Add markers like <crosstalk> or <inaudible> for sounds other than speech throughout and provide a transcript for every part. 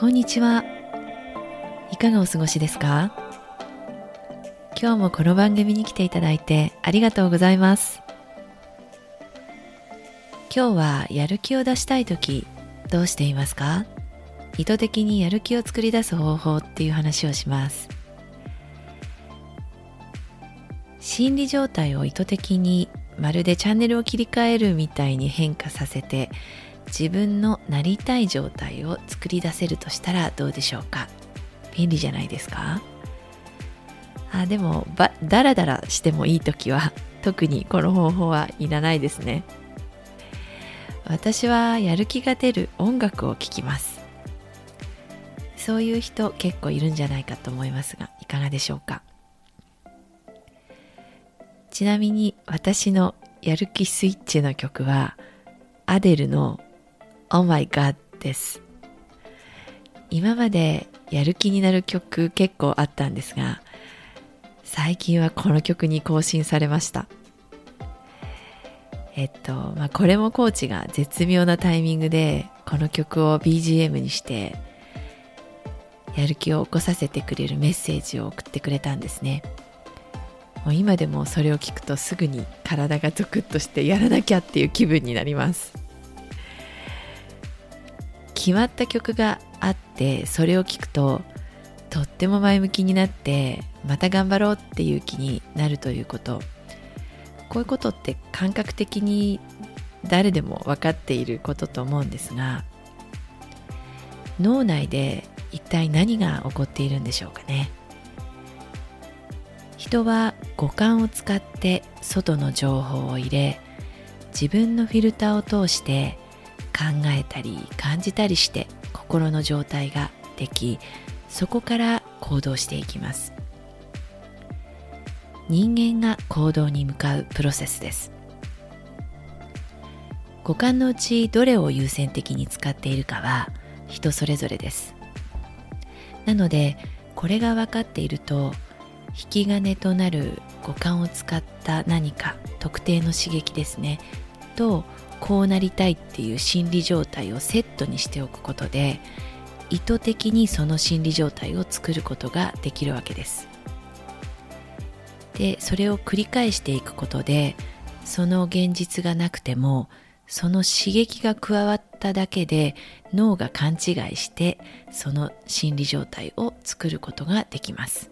こんにちは。いかがお過ごしですか？今日もこの番組に来ていただいてありがとうございます。今日はやる気を出したい時どうしていますか？意図的にやる気を作り出す方法っていう話をします。心理状態を意図的にまるでチャンネルを切り替えるみたいに変化させて自分のなりたい状態を作り出せるとしたらどうでしょうか？便利じゃないですか？あでもばダラダラしてもいい時は特にこの方法はいらないですね。私はやる気が出る音楽を聴きます。そういう人結構いるんじゃないかと思いますがいかがでしょうか？ちなみに私のやる気スイッチの曲はアデルの Oh my god です。今までやる気になる曲結構あったんですが最近はこの曲に更新されました。えっとまあこれもコーチが絶妙なタイミングでこの曲を BGM にしてやる気を起こさせてくれるメッセージを送ってくれたんですね。もう今でもそれを聞くとすぐに体がゾクッとしてやらなきゃっていう気分になります。決まった曲があってそれを聴くととっても前向きになってまた頑張ろうっていう気になるということ。こういうことって感覚的に誰でも分かっていることと思うんですが脳内で一体何が起こっているんでしょうかね。人は五感を使って外の情報を入れ自分のフィルターを通して考えたり感じたりして心の状態ができそこから行動していきます。人間が行動に向かうプロセスです。五感のうちどれを優先的に使っているかは人それぞれです。なのでこれが分かっていると引き金となる五感を使った何か特定の刺激ですねとこうなりたいっていう心理状態をセットにしておくことで意図的にその心理状態を作ることができるわけです。でそれを繰り返していくことでその現実がなくてもその刺激が加わっただけで脳が勘違いしてその心理状態を作ることができます。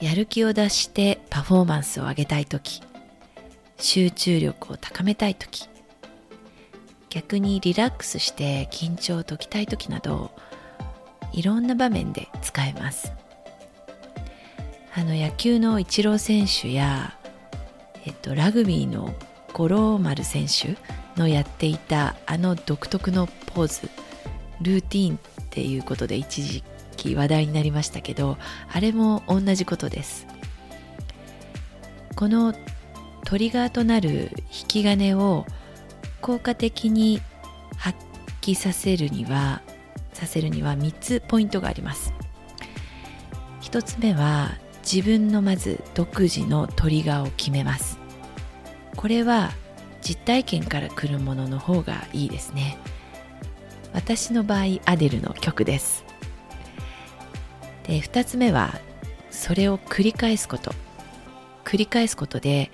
やる気を出してパフォーマンスを上げたい時集中力を高めたい時。逆にリラックスして緊張を解きたい時などいろんな場面で使えます。あの野球のイチロー選手や、えっと、ラグビーの五郎丸選手のやっていたあの独特のポーズルーティーンっていうことで一時期話題になりましたけどあれも同じことです。このトリガーとなる引き金を効果的に発揮させるにはさせるには3つポイントがあります。1つ目は自分のまず独自のトリガーを決めます。これは実体験から来るものの方がいいですね。私の場合アデルの曲です。で2つ目はそれを繰り返すこと。繰り返すことで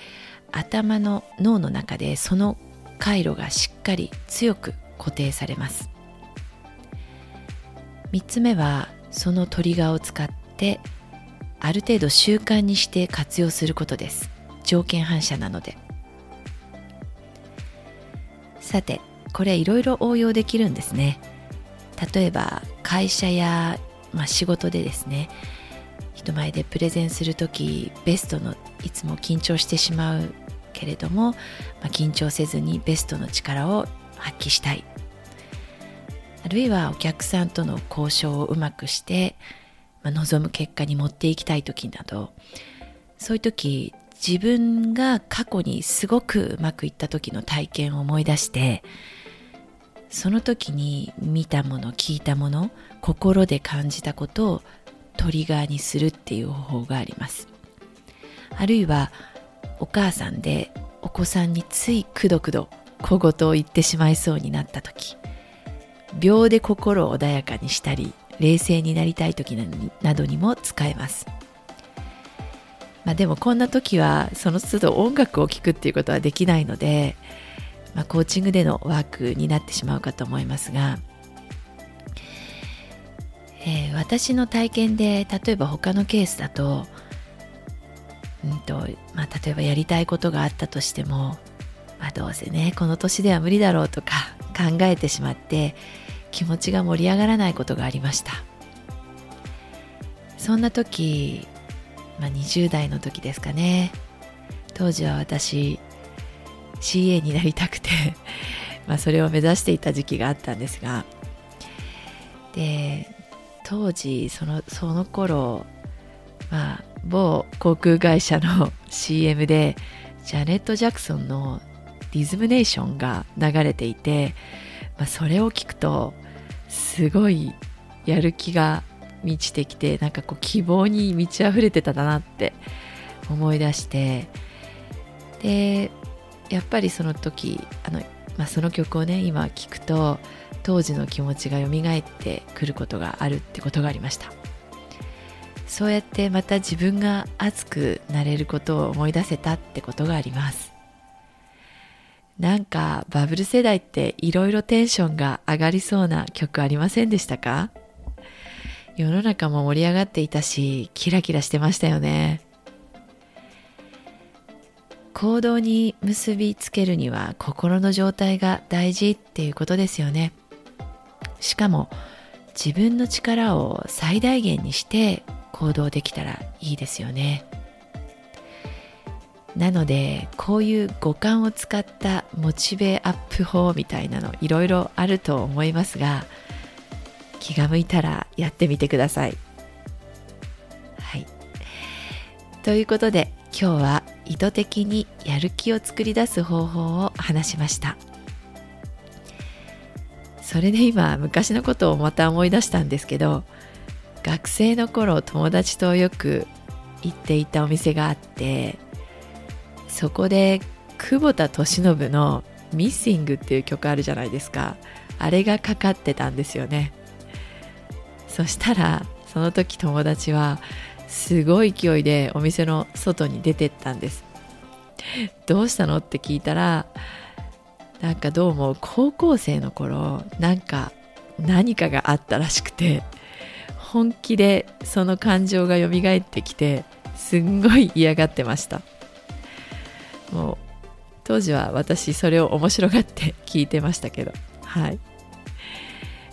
頭の脳の中でその回路がしっかり強く固定されます。3つ目はそのトリガーを使ってある程度習慣にして活用することです。条件反射なので。さてこれいろいろ応用できるんですね。例えば会社や、まあ、仕事でですね人前でプレゼンする時ベストのいつも緊張してしまうけれども、まあ、緊張せずにベストの力を発揮したい。あるいはお客さんとの交渉をうまくして、まあ、望む結果に持っていきたい時などそういう時自分が過去にすごくうまくいった時の体験を思い出してその時に見たもの聞いたもの心で感じたことをトリガーにするっていう方法があります。あるいはお母さんでお子さんについくどくど小言を言ってしまいそうになった時秒で心を穏やかにしたり冷静になりたい時などにも使えます。まあでもこんな時はその都度音楽を聴くっていうことはできないので、まあ、コーチングでのワークになってしまうかと思いますが、えー、私の体験で例えば他のケースだと,、うんとまあ、例えばやりたいことがあったとしても、まあ、どうせねこの年では無理だろうとか <laughs> 考えてしまって気持ちが盛り上がらないことがありました。そんな時、まあ、20代の時ですかね。当時は私 CA になりたくて <laughs> まあそれを目指していた時期があったんですが。で当時そのその頃まあ某航空会社の CM でジャネット・ジャクソンのリズムネーションが流れていて、まあ、それを聞くとすごいやる気が満ちてきてなんかこう希望に満ち溢れてたなって思い出してでやっぱりその時あの、まあ、その曲をね今聞くと当時の気持ちが蘇ってくることがあるってことがありました。そうやってまた自分が熱くなれることを思い出せたってことがあります。なんかバブル世代っていろいろテンションが上がりそうな曲ありませんでしたか？世の中も盛り上がっていたしキラキラしてましたよね。行動に結びつけるには心の状態が大事っていうことですよね。しかも自分の力を最大限にして行動できたらいいですよねなのでこういう五感を使ったモチベアップ法みたいなのいろいろあると思いますが気が向いたらやってみてください。はい、ということで今日は意図的にやる気を作り出す方法を話しました。それで今昔のことをまた思い出したんですけど学生の頃友達とよく行っていたお店があってそこで久保田利伸の「ミッシング」っていう曲あるじゃないですか。あれがかかってたんですよね。そしたらその時友達はすごい勢いでお店の外に出てったんです。どうしたのって聞いたらなんかどうも高校生の頃なんか何かがあったらしくて本気でその感情が蘇ってきてすんごい嫌がってました。もう当時は私それを面白がって聞いてましたけどはい。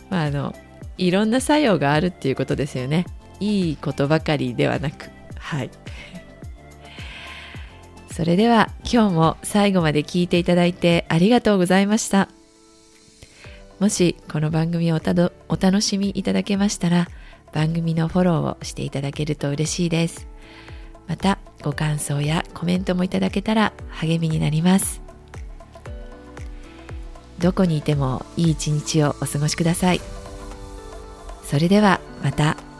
まああのいろんな作用があるっていうことですよね。いいことばかりではなくはい。それでは今日も最後まで聞いていただいてありがとうございました。もしこの番組をお楽しみいただけましたら番組のフォローをしていただけると嬉しいです。またご感想やコメントもいただけたら励みになります。どこにいてもいい一日をお過ごしください。それではまた。